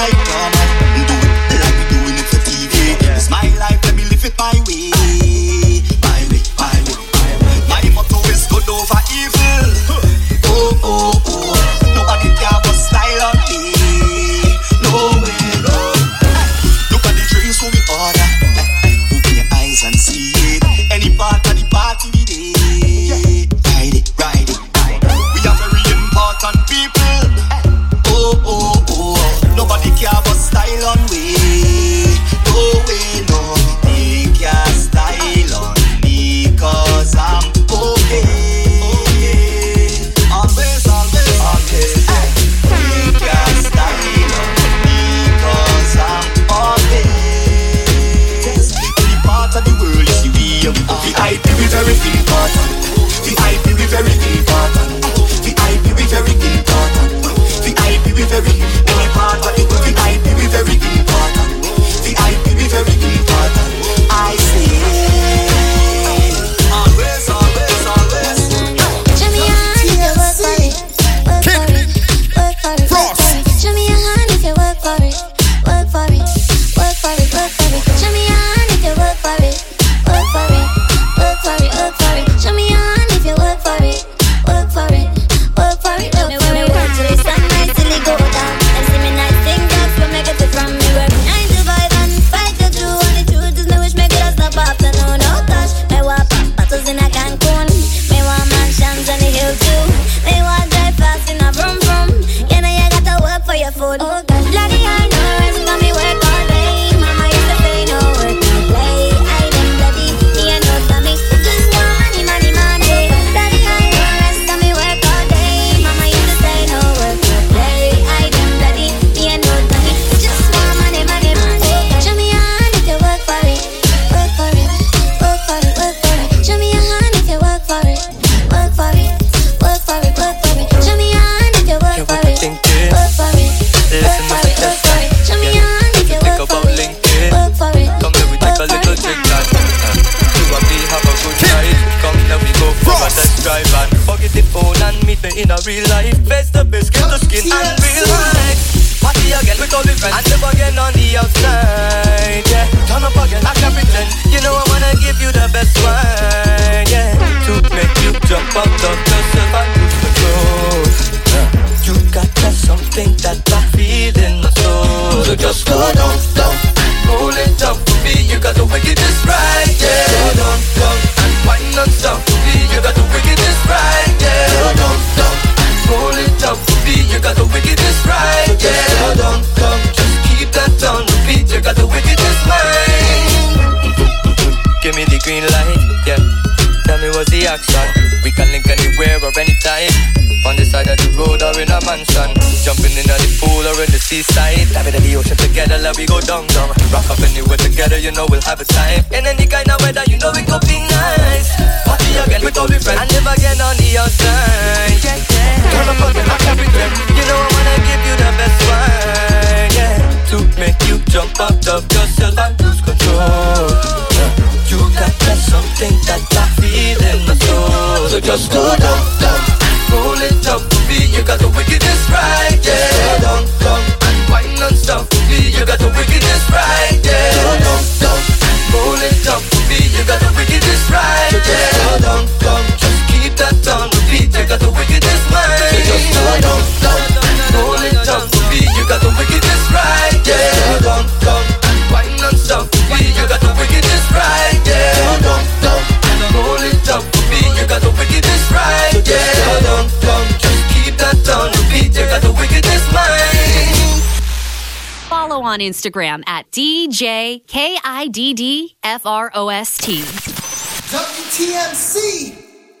like drama. Do it like we doing it for TV. It's my life, let me live it my way. The with every feet in a real life. Face to face, skin to skin, and real life. Party again with all the friends, and never again on the outside. the. We can link anywhere or anytime. On the side of the road or in a mansion. Jumping in the pool or in the seaside. Diving in the ocean together, let we go down, down. Rock up anywhere together, you know we'll have a time. In any kind of weather, you know it could be nice. Party again with all your friends. And never again on the outside. Turn up again, I can be them. You know I wanna give you the best wine. Yeah. To make you jump out of yourself and lose control. You got that something that I breathing the soul So just go down, down follow on Instagram at DJKIDDFROST. WTMC!